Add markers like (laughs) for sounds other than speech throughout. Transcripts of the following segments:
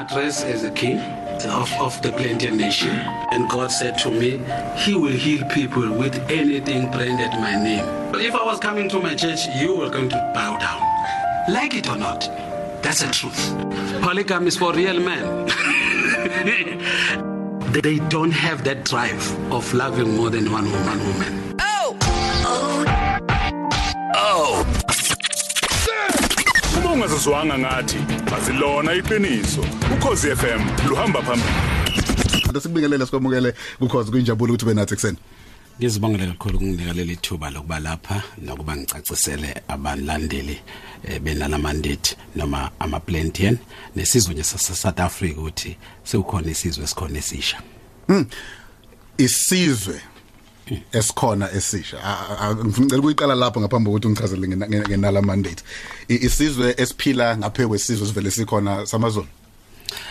address as a king of, of the plantain nation. And God said to me, He will heal people with anything branded my name. But if I was coming to my church, you were going to bow down. Like it or not, that's the truth. Polygamy is for real men. (laughs) they don't have that drive of loving more than one woman woman. Uma ungazizwanga ngathi asilona iqiniso ukhosi FM luhamba phambili Ade sikubingelele sikwamukele ukhozi kuyinjabulo ukuthi ube nathi ekseni. Ngizibongela kakhulu kunginika leli thuba lokuba lapha nokuba ngicacisele abalandeli eh, benala mandate noma ama plantain nesizwe nje sase South Africa ukuthi sekukhona isizwe esikhona esisha. Isizwe esikhona esisha. A- a- Ngifuna ukuyiqala lapho ngaphambi kokuthi ngichazele ngena- ngena- ngenala mandate. I- Isizwe esiphila ngaphe kwesizwe sivele sikhona samazulu.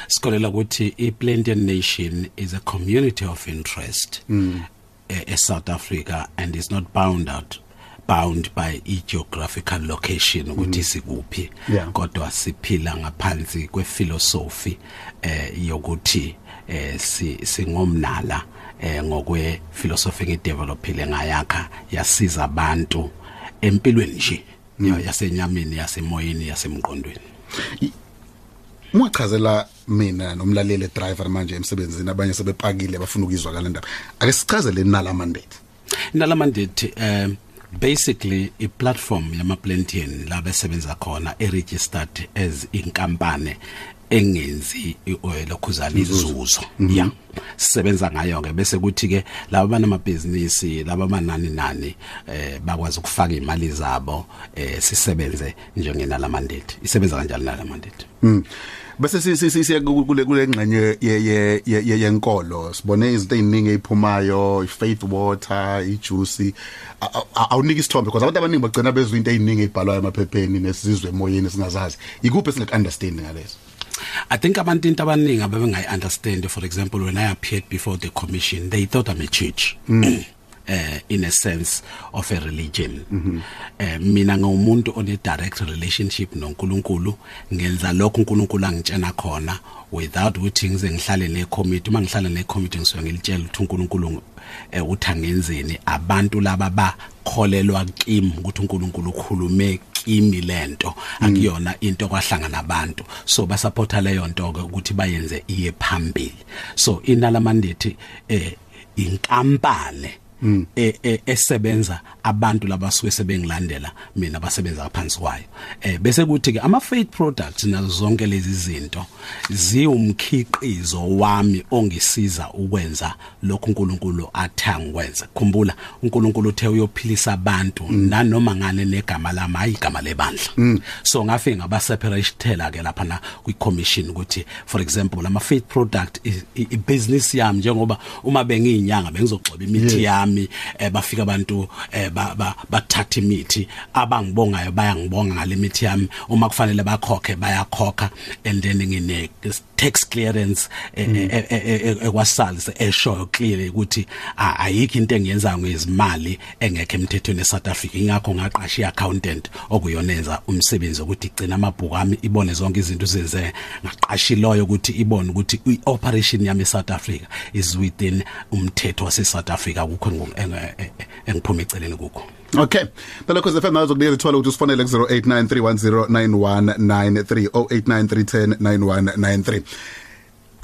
Sikholela ukuthi i plantain nation is a community of interest mm. e South Africa and is not bound out bound by i geographical location ukuthi sikuphi Yeah. kodwa siphila ngaphansi kwephilosophy eh yokuthi eh si singomnala eh ngokwe philosophy ngedevelopile ngayakha yasiza abantu empilweni nje yasenyameni yasemoyeni yasemqondweni Ungachazela mina nomlaleli driver manje emsebenzini abanye sebepakile bafuna ukuzwa kale ndaba. Ake sichazele nala mandate. nala mandate um basically i platform yama plantain la besebenza khona e registered as inkampani engenzi lokhuzana izuzo yeah. Sisebenza ngayo ke bese kuthi ke laba banamabhizinisi laba banani nani eh bakwazi ukufaka imali zabo eh sisebenze njengena la mandate. Isebenza kanjalo nala mandate? Mm. Bese si si si siya ku- kule kule ngxenye ye ye ye- ye- yenkolo. Sibone izinto eziningi eziphumayo ifaith water ijuice. A- a- awuniki isithombe because abantu abaningi bagcina bezwe into eziningi ezibhalwayo emaphepheni nesizwe emoyeni singazazi ikuphi esingaku understand ngalezo I think abantu into abaningi ababengayi understand for example when I appeared before the commission they thought I'm a church. Mm. Uh, in a sense of a religion. Uh, mina ngumuntu one direct relationship noNkulunkulu. Ngenza lokho uNkulunkulu angitshena khona. Without ukuthi ngize ngihlale ne committee. Uma ngihlala ne committee ngisuke ngilitshela ukuthi uNkulunkulu eh, uthi angenzeni. Abantu laba bakholelwa kimi ukuthi uNkulunkulu ukhulume kimi lento akuyona into kwahlangana abantu. So basupporta leyo nto ukuthi bayenze iye phambili. So inala mandate eh inkampani e- e- esebenza abantu labasuke sebengilandela mina basebenza ngaphansi kwayo. Eh bese kuthi ke ama faith products nazo zonke lezi zinto ziwumkhiqizo wami ongisiza ukwenza lokho uNkulunkulu athanga ukwenza khumbula uNkulunkulu uthe uyophilisa abantu nanoma ngane negama lami hayi igama lebandla. So ngafika ngabaseparatela ke lapha na kwi commission ukuthi for example ama faith product i- i i- business yami njengoba uma bengiyinyanga bengizogcoba imithi yami eh, bafika abantu eh, ba- ba- bathatha imithi abangibongayo bayangibonga ngale mithi yami. Uma kufanele bakhokhe bayakhokha. And then ngine tax clearance ekwasalise eshoyo clearly ukuthi ayikho into engiyenza ngezimali engekho emthethweni eSouth Africa. Ingakho ngaqasha iaccountant okuyonenza umsebenzi ukuthi igcina amabhuku ami ibone zonke izinto zenze ngaqasha iloyo ukuthi ibone ukuthi ioperation yami eSouth Africa is within umthetho waseSouth Africa. Kukho engu- enge- e- e- engiphuma eceleni kukho Okay. Phela cause FM nazo kunikeza ithola ukuthi usifonele ku 0893109193 0893109193.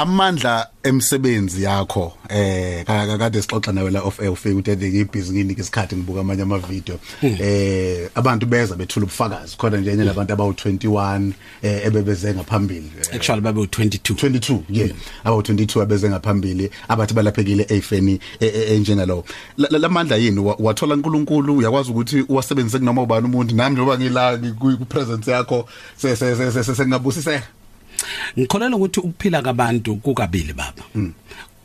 Amandla emsebenzi yakho eh kade sixoxa nawe la off air ufike ukuthi ngibhizi nginike isikhathi ngibuka amanye ama video eh abantu beza bethula ubufakazi khona nje enye labantu abawu 21 eh ebebeze ngaphambili eh, actually babe u22 22 yeah abawu 22 abeze ngaphambili abathi balaphekile efeni enjengalo lamandla yini wa- wathola uNkulunkulu uyakwazi ukuthi uwasebenzise kunoma ubani umuntu nami njengoba ngila ku presence yakho se se se- se- se- sengabusiseka ngikholela ukuthi ukuphila kabantu kukabili baba.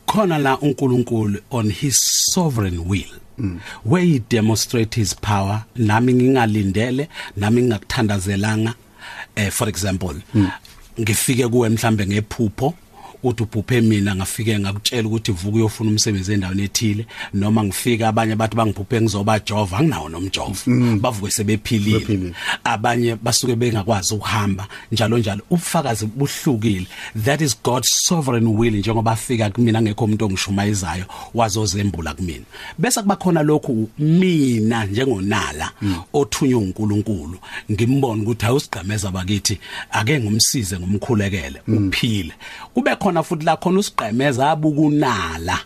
Khona la uNkulunkulu on his sovereign will where he demonstrate his power nami ngingalindele nami ngingakuthandazelanga. Eh for example ngifike kuwe mhlambe ngephupho uthi ubhuphe mina ngafike ngakutshela ukuthi vuka uyofuna umsebenzi endaweni ethile noma ngifika abanye bathi bangibhuphe ngizoba jova anginawo nomjovo bavuke sebephilile. Bephilile. abanye basuke bengakwazi ukuhamba njalo njalo. Ubufakazi buhlukile. That is God's sovereign will njengoba afika kumina ngekho umuntu ongishumayizayo wazozembula kumina. Bese kuba khona lokhu mina njengonala othunywa uNkulunkulu. Ngimbona ukuthi awusigqemeza bakithi ake ngumsize ngumkhulekele uphile. Kube khona futhi la khona usigqemeza abukunala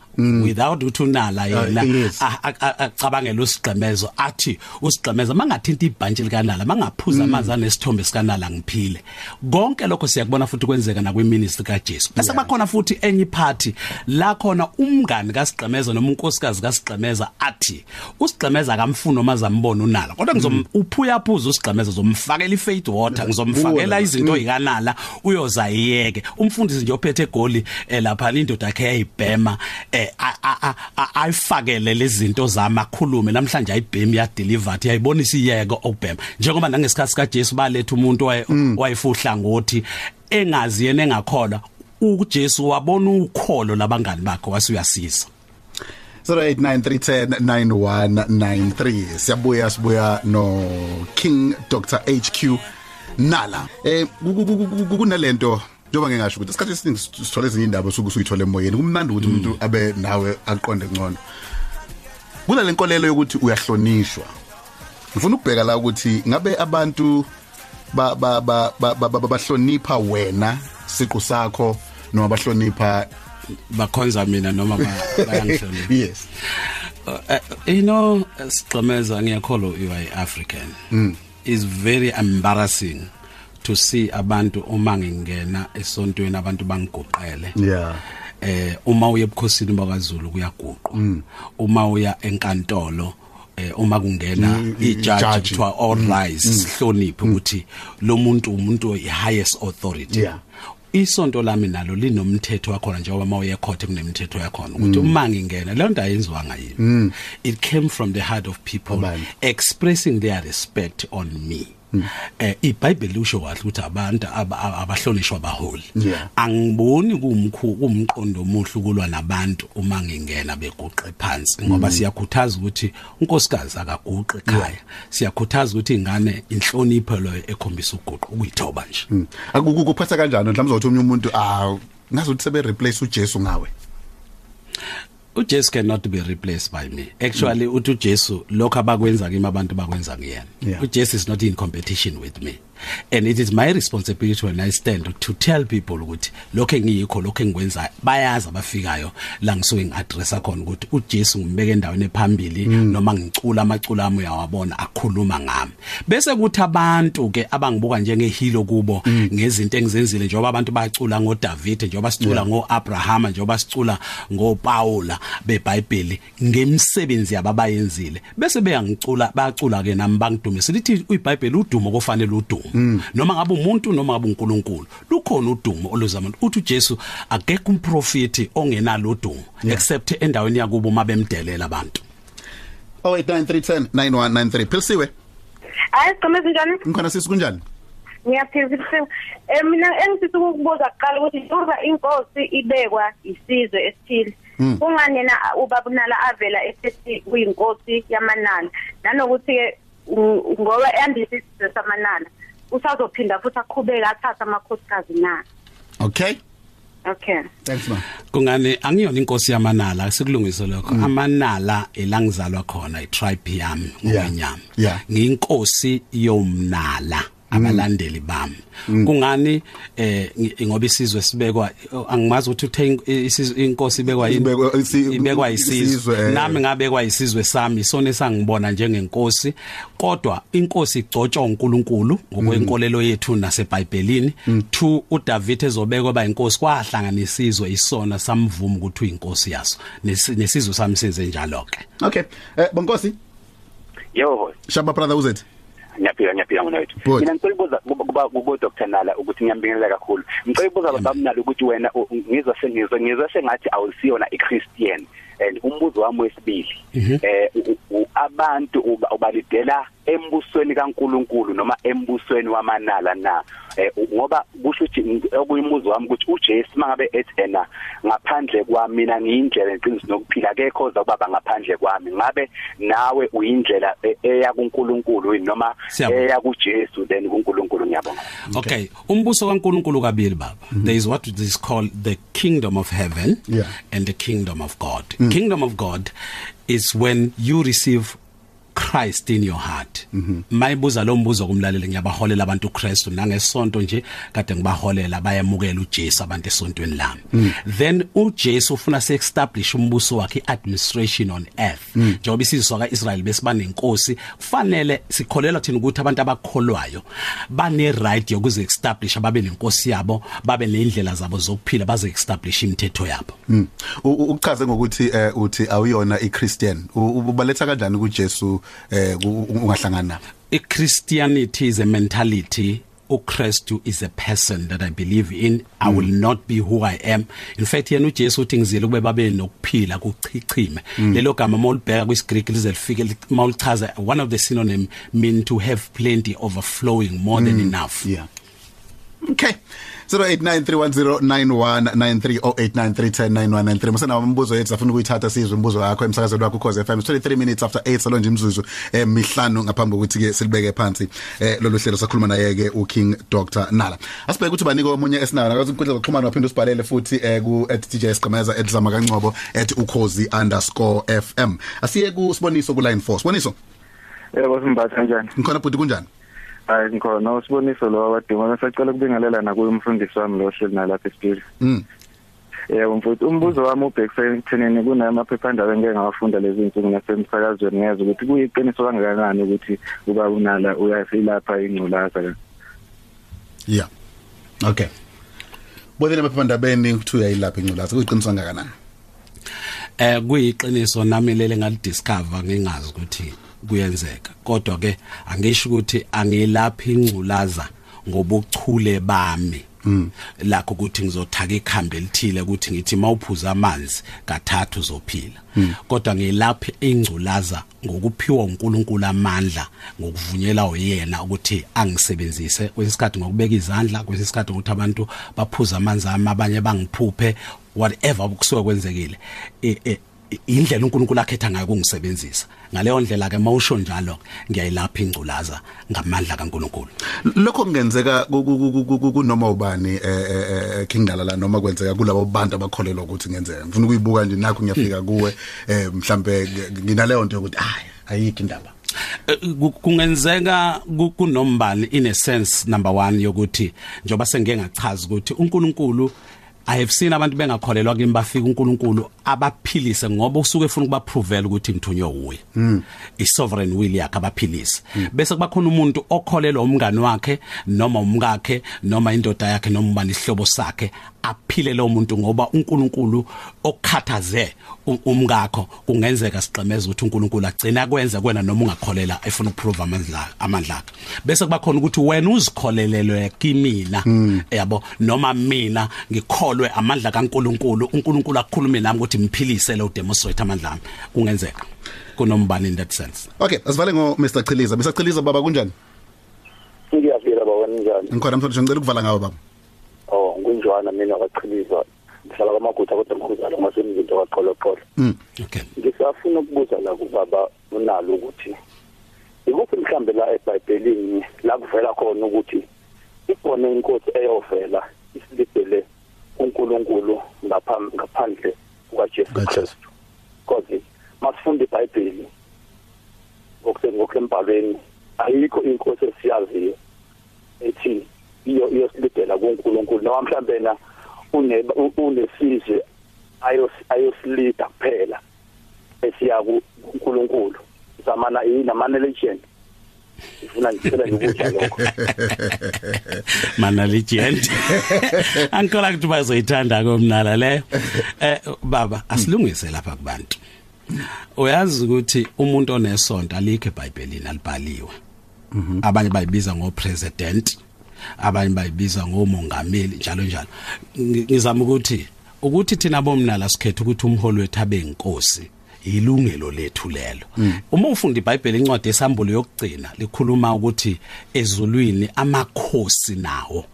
without ukuthi unala yena yes. a- a- a- acabangela usigqemezo. Athi usigqemeza mangathinta ibhantshi likanala mangaphuza amanzi anesithombe sikanala ngiphile. Konke lokho siyakubona futhi kwenzeka nakwiministry kaJesu. Bese bakhona futhi enye party la khona umngani kasigqemeza noma unkosikazi kasigqemeza athi usigqemeza akamfuni noma zambona unala kodwa ngizom uphuya phuza usigqemeza zomfakela ifaith water ngizomfakela izinto yikanala uyoza iyeke umfundisi nje ophethe egoli eh, lapha indoda yakhe yayibhema eh, ayifakele lezi zinto zami akhulume namhlanje ayibhemi ya delivered yayibonisa iyeke okubhema. Njengoba nangesikhathi sika Jesu baletha umuntu waye- wayefuhla ngothi engazi yena engakholwa. uJesu wabona ukholo labangani bakhe wase uyasiza. 0893109193 siyabuya sibuya no King Dr HQ Nala. Eh ku- ku- ku- ku- kunalento njengoba ngingasho ukuthi isikhathi esiningi sithola ezinye indaba sokuthi uyithole emoyeni kumnandi ukuthi umuntu abe nawe aqonde ngcono. Kula lenkolelo yokuthi uyahlonishwa. Ngifuna ukubheka la ukuthi ngabe abantu ba ba ba ba- ba- ba- bahlonipha wena siqu sakho noma bahlonipha bakhonza mina noma ba- bayangihlonipha. (laughs) Yes. Uh, you know sigxemeza ngiyakholwa you are African. Mm. is very embarrassing to see abantu uma ngingena esontweni abantu bangiguqele yeah. Eh uma uye ebukhosini bakaZulu kuyaguqwa. Uma uya enkantolo eh uma kungena i- ijudge judge. kuthiwa all rise sihloniphe ukuthi lo muntu umuntu i highest authority. Yeah. isonto lami nalo linomthetho wakhona njengoba mawuye ecourt kunemithetho yakhona ukuthi uma ngingena leyo nto ayenziwa ngayimi it came from the heart of people Abantu. expressing their respect on me. Eh iBhayibheli lisho kahle ukuthi abantu aba- aba- abahlonishwa abaholi. Yeah. angiboni kumkhu kumqondo omuhle ukulwa nabantu uma ngingena beguqe phansi ngoba siyakhuthaza ukuthi unkosikazi akaguqe ekhaya. Siyakhuthaza ukuthi ingane inhlonipho loyo ekhombisa uguqu ukuyithoba nje. Akukuphatha kanjani? Mhlawumbe uzothi omunye umuntu ah ngazi ukuthi sebe replace uJesu ngawe. uJesu cannot be replaced by me. Actually uthi uJesu lokho abakwenza kimi abantu bakwenza ngiyena Yeah. uJesu is not in competition with me. And it is my responsibility when i stand to tell people ukuthi lokho engiyikho lokho engikwenzayo bayazi abafikayo. La ngisuke ngiaddressa khona ukuthi uJesu ngimbeke endaweni ephambili noma ngicula amaculo ami uyawabona akhuluma ngami. Bese kuthi abantu ke abangibuka njengehilo kubo ngezinto engizenzile njengoba abantu bacula ngoDavid njengoba sicula ngoAbraham njengoba sicula ngoPaula beBhayibheli ngemsebenzi yababayenzile. Bese beyangicula bacula ke nami bangidumise lithi iBhayibheli udumo kofanele udumo noma ngabe umuntu noma ngabe uNkulunkulu lukhona udumo oluzama uthi uJesu akekho umprofeti ongenalo udumo except endaweni yakubo mabemdelela abantu. 0893109193 philisiwe? Hayi sigqemeza njani ngikhona sisi kunjani? Ngiyaphila sibisiwe um mina engifisa ukukubuza kuqala ukuthi njengoba inkosi ibekwa isizwe esithile kungani yena ubaba unala avela esethi kuyinkosi yamanala nanokuthi-ke u- ngoba yandisa isizwe samanala usazophinda futhi aqhubeke athathe amakhosikazi na? Okay. Okay. Thanks man kungani angiyona inkosi yamanala sikulungise lokho. Amanala elangizalwa khona itribe yami Yeah. ngokwenyama Yeah. ngiyinkosi yomnala. Abalandeli bami. Kungani eh ngi- ngoba isizwe sibekwa angimazi ukuthi uthe in- isizwe- inkosi ibekwa yini? Ibekwa- isi- ibekwa isizwe, isizwe. Eh. nami ngabekwa isizwe sami isona esangibona njengenkosi. Kodwa inkosi igcotshwa uNkulunkulu ngokwenkolelo yethu naseBhayibhelini. Two uDavid ezobekwa ba inkosi kwahlanganisizwe isona samvuma ukuthi uyinkosi yaso. Nesi- nesizwe sami senze njalo ke okay. Eh bonkosi? Yebo, shaba brother uzethi ngiyaphila ngiyaphila ngonethu. Good. Mina ngicela kuba kubo Dr Nala ukuthi ngiyambingelela kakhulu. Ngicela baba Nala ukuthi wena ngizwa sengizwe ngizwa sengathi awusiyona iChristian. and umbuzo wami wesibili eh u- u- abantu uba- ubalidela embusweni kaNkuluNkulu noma embusweni wamanala na eh u- ngoba kusho ukuthi okuyimbuzo wami ukuthi uJesu mangabe ethi ena ngaphandle kwami mina ngiyindlela neqiniso nokuphila akekho oza kubaba ngaphandle kwami ngabe nawe uyindlela e- eya kuNkulunkulu yini noma Siyabonga. eya kuJesu then kuNkulunkulu ngiyabonga Okay, umbuso kaNkuluNkulu kabili baba. There is what is called the kingdom of heaven Yeah. and the kingdom of God. Kingdom of God is when you receive Christ in your heart. Mayibuza lo mbuzo kumlaleli ngiyabaholela abantu uKristu nangesonto nje kade ngibaholela bayamukela uJesu abantu esontweni lami. Then uJesu ufuna se establish umbuso wakhe administration on earth. Njengoba isizwe kaIsrael besibane inkosi kufanele sikholela thina ukuthi abantu abakholwayo bane right yokuze establish babe nenkosi yabo babe neindlela zabo zokuphila baze establish imithetho yabo. Mm. U- u- ukuchaze ngokuthi eh, uthi awuyona iChristian U- ubaletha kanjani kuJesu eh ku- ungahlangana nabo Christianity is a mentality. uKristu is a person that I believe in. I will not be who I am. In fact yena uJesu uthi ngizile kube babe nokuphila kuchichime. Lelo gama mawulibheka kwisGreek lize lifike mawulichaza one of the synonym mean to have plenty overflowing more than enough. Yeah. Okay. 08931091930893109193 masana umbuzo yethu afuna ukuyithatha sizwe umbuzo wakho emsakazweni wakho cause FM 23 minutes after 8 salo nje imzuzu emihlanu ngaphambi kokuthi ke silibeke phansi eh lolu hlelo sakhuluma naye ke uKing Dr. Nala. Asibheke ukuthi banike omunye esinayo nakazi inkundla zokuxhumana waphinde usibhalele futhi eh ku @djsqameza @zama kancwabo @ukhozi_fm asiye ku siboniso ku line 4 siboniso. Yebo simbatha kanjani? ngikhona futhi kunjani? Hayi ngikhona usiboniso lo abadinga ngisacela ukubingelela nakuyo umfundisi wami lo hleli nalapha esitudio. mm Yebo mfowethu umbuzo wami ubhekise ekuthenini kunamaphephandaba engeke ngawafunda lezi insuku nasemsakazweni ngiyeza ukuthi kuyiqiniso kangakanani ukuthi uba unala uyasilapha ingculaza. Yeah. Okay. Bodene maphephandabeni ukuthi uyayilapha ingculaza kuyiqiniso kangakanani? eh kuyiqiniso nami lele ngalidiscover ngingazi ukuthi kuyenzeka. Kodwa ke angisho ukuthi angilaphi ingculaza ngobuchule bami. Lakho ukuthi ngizothaka ikhambe elithile ukuthi ngithi mawuphuza amanzi kathathu uzophila. Kodwa ngilaphi ingculaza ngokuphiwa uNkulunkulu amandla ngokuvunyelwa uyena ukuthi angisebenzise kwesikhathi ngokubeka izandla kwesikhathi ukuthi abantu baphuza amanzi ami abanye bangiphuphe whatever kusuke kwenzekile. E- e- indlela uNkulunkulu akhetha ngayo kungisebenzisa ngaleyo ndlela ke mawusho njalo ngiyayilapha ingculaza ngamandla kaNkulunkulu Lokho kungenzeka ku- ku- ku- ku- ku- kunoma ubani eh eh, eh kingdala la noma kwenzeka kulabo bantu abakholelwa ukuthi ngenzeka. Ngifuna ukuyibuka nje nakho ngiyafika kuwe eh mhlambe nginaleyo nto yokuthi hayi ayikho indaba. Eh, ku- kungenzeka ku- kunombani in a sense number 1 yokuthi njoba sengeke ngachaza ukuthi uNkulunkulu I have seen abantu bengakholelwa kimi bafika uNkulunkulu abaphilise ngoba usuke efuna ukubaprovela ukuthi ngithunywe uye i sovereign will yakhe abaphilise. Bese kuba khona umuntu okholelwa umngani wakhe noma umkakhe noma indoda yakhe noma ubani isihlobo sakhe aphile lo muntu ngoba uNkulunkulu okukhathaze u- umkakho kungenzeka sigxemeza ukuthi uNkulunkulu agcina kwenza kwena noma ungakholela efuna ukuprove amandla amandla akhe. Bese kuba khona ukuthi wena uzikholelelwe kimina yabo? Noma mina ngikholwe amandla kaNkulunkulu uNkulunkulu akukhulume nami ukuthi mphilise lo demonstrate amandla ami. Kungenzeka. Kunombani in that sense? Okay, asivale ngo Mr Chiliza. Mr Chiliza baba kunjani? ngiyafika baba njani? Ngikhona mfowethu ngicela ukuvala ngawe baba. Ngunjwana mina waqhiliza ngihlala kwamagutha kodwa mkhuzana masemzinto waqholoqholo Mm. okay ngisafuna ukubuza la kubaba unalo ukuthi ikuphi mhlambe la eBhayibhelini la kuvela khona ukuthi ibone inkosi eyovela isilibele uNkulunkulu ngaphandle kukaJesu KaJesu. Kristu kodwa masifunda iBhayibheli ngokusembhalweni ayikho inkosi esiyaziyo ethi iyo iyosilibela kuNkulunkulu. Noma mhlambe na une unesizwe ayos- ayosilida kuphela esiya kuNkulunkulu. Zamana inamana legend. Ifuna ngicela ukuthi lokho. (laughs) Mana legend. (laughs) Angikhola ukuthi bazoyithanda komnala leyo eh baba asilungise lapha kubantu. Uyazi ukuthi umuntu onesonto alikho eBhayibhelini alibhaliwe. Abanye bayibiza ngo president abanye bayibiza ngomongameli njalo njalo. Ngi- ngizama ukuthi ukuthi thina bomnala sikhetha ukuthi umholi wethu abe inkosi ilungelo lethu lelo. Uma ufunda iBhayibheli incwadi esambulo yokugcina likhuluma ukuthi ezulwini amakhosi nawo.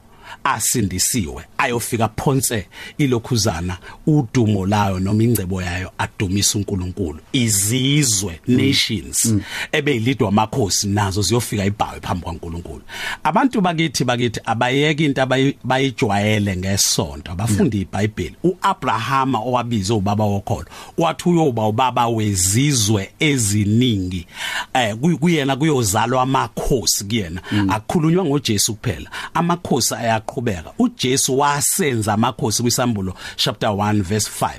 Asindisiwe ayofika phonse ilokhuzana udumo layo noma ingcebo yayo adumisa uNkulunkulu. Izizwe nations ebeyilidwa amakhosi nazo ziyofika ibhawe phambi kwaNkulunkulu abantu bakithi bakithi abayeke into abayi- bayijwayele ngesonto abafunda iBhayibheli. uAbrahama owabiza ubaba wokholo wathi uyoba ubaba wezizwe eziningi eh kuy- kuyena kuyozalwa amakhosi kuyena. Akukhulunywa ngoJesu kuphela. Amakhosi ayaqhubeka. uJesu wasenza amakhosi kwisambulo chapter 1 verse 5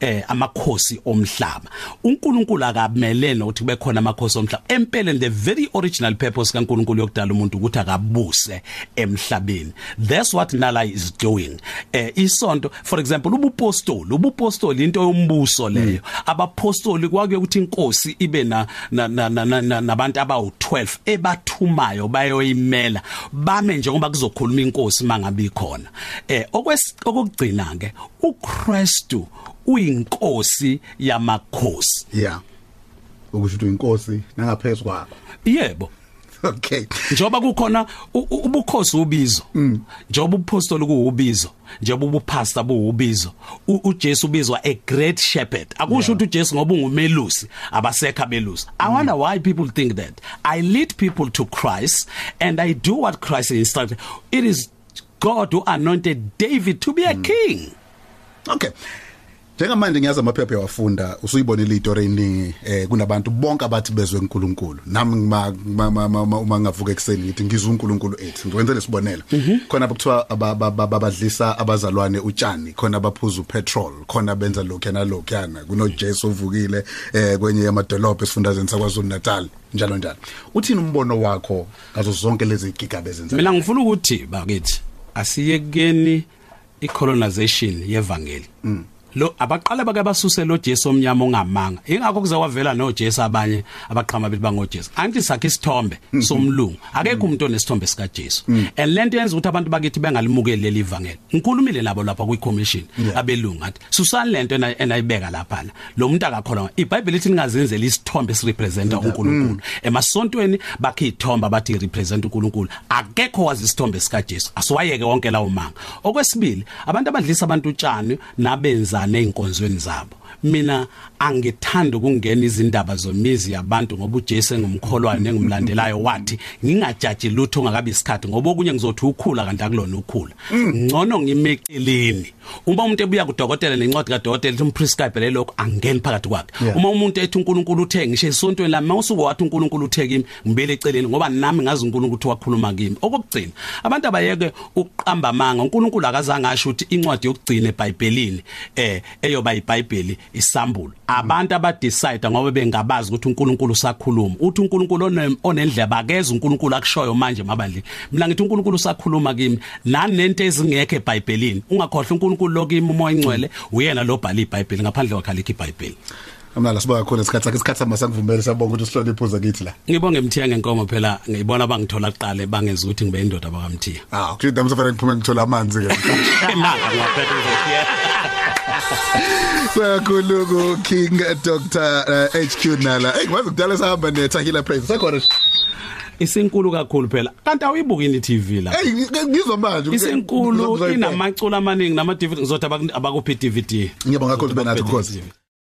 eh amakhosi omhlaba. uNkulunkulu akamelene ukuthi kube khona amakhosi omhlaba. Empeleni the very original purpose kaNkulunkulu yokudala umuntu ukuthi akabuse emhlabeni. That's what Nala is doing. Eh isonto for example ubupostoli. Ubupostoli into yombuso leyo. Abapostoli kwake ukuthi inkosi ibe na- na- na- nabantu abawu12 ebathumayo bayoyimela bame njengoba kuzokhuluma inkosi mangabe ikhona. Eh okwes- okugcina ke uKristu uyinkosi yamakhosi. Yeah. Ukusho ukuthi inkosi nangaphezulu kwakho. Yebo. (laughs) okay. Njoba kukhona ubukhosi ubizo njoba ubupostoli kuubizo njoba ubupastor buubizo uJesu ubizwa a great shepherd. Akusho ukuthi uJesu ngoba ungumelusi abasekho abelusi. I mm. wonder why people think that. I lead people to Christ and i do what Christ instructed. It is God who anointed David to be a mm. king. Okay njengamanje ngiyazi amaphepha yawafunda usuyibonile izitori eziningi eh kunabantu bonke abathi bezwe uNkulunkulu. Nami ma- ma- ma- ma- ma- uma ngavuka ekseni ngithi ngizwe uNkulunkulu ethi ngikwenze lesibonelo khona abakuthiwa aba- aba- aba- abadlisa abazalwane utshani khona abaphuza upetrol khona benza lokhu nalokhu yana. kunoJesu ovukile eh kwenye yamadolobha esifundazweni saKwaZulu Natal njalo njalo. Uthini umbono wakho ngazo zonke lezi gigabe ezenza mina ngifuna ukuthi bakithi asiyekeni icolonization yevangeli lo abaqala bake basuse lo Jesu omnyama ongamanga. Ingakho kuzawavela no Jesu abanye abaqhama bethi bango Jesu anti sakhe isithombe somlungu. Akekho umuntu onesithombe sika Jesu and lento yenza ukuthi abantu bakithi bengalimukeli leli ivangeli ngikhulumile nabo lapha kwi commission abelungu athi susani lento ena- enayibeka lapha la lo muntu akakholwa iBhayibheli lithi ningazenzeli isithombe esirepresenta uNkulunkulu. Emasontweni bakhe ithomba bathi represent uNkulunkulu. Akekho wazi isithombe sika Jesu asiwayeke wonke lawo manga. Okwesibili abantu abadlisa abantu utshani nabenza nezinkonzweni zabo. Mina angithanda ukungena izindaba zomizi yabantu ngoba uJesu engumkholwane engumlandelayo wathi ngingajaji lutho ngakabi isikhathi ngoba okunye ngizothi ukhula kanti akulona ukhula. Ngcono ngimeceleni uma umuntu ebuya kudokotela nencwadi kadokotela ethi umprescribe lelokho angeni phakathi kwakhe. Yeah. uma umuntu ethi uNkulunkulu uthe ngisho esontweni lami mawusuke wathi uNkulunkulu uthe kimi ngibele eceleni ngoba nami ngazi uNkulunkulu ukuthi wakhuluma kimi. Okugcina abantu abayeke uqamba amanga uNkulunkulu akazange asho ukuthi incwadi yokugcina eBhayibhelini eh eyoba iBhayibheli isambulo abantu abadecide ngoba bengabazi ukuthi uNkulunkulu usakhuluma. Uthi uNkulunkulu one- onendleba akeze uNkulunkulu akushoyo manje mabandli mina ngithi uNkulunkulu usakhuluma kimi. Nani nento ezingekho eBhayibhelini ungakhohlwa uNkulunkulu lokimi umoya ingcwele uyena lo bhala iBhayibheli ngaphandle kwakhalika iBhayibheli. Amnala sibuka khona isikhathi sakhe. Isikhathi samasangivumele siyabonga ukuthi usihlole iphuza kithi la. Ngibonge mthiya ngenkomo phela ngiyibona bangithola kuqala bangenza ukuthi ngibe indoda bakamthiya. Ah kuthi dami sofana ngiphume ngithola amanzi ke naka (laughs) ngiyaphetha ngizothiya Sakhuluku King Dr uh, HQ nala. Hey ngazi kudala sahamba neTahila Praise. Sakhona. isinkulu kakhulu phela kanti awuyibukini iTV la Hey ngizwa manje. isinkulu inamaculo amaningi nama DVD ngizothi abakuphi DVD Ngiyabonga kakhulu benathi ukhozi.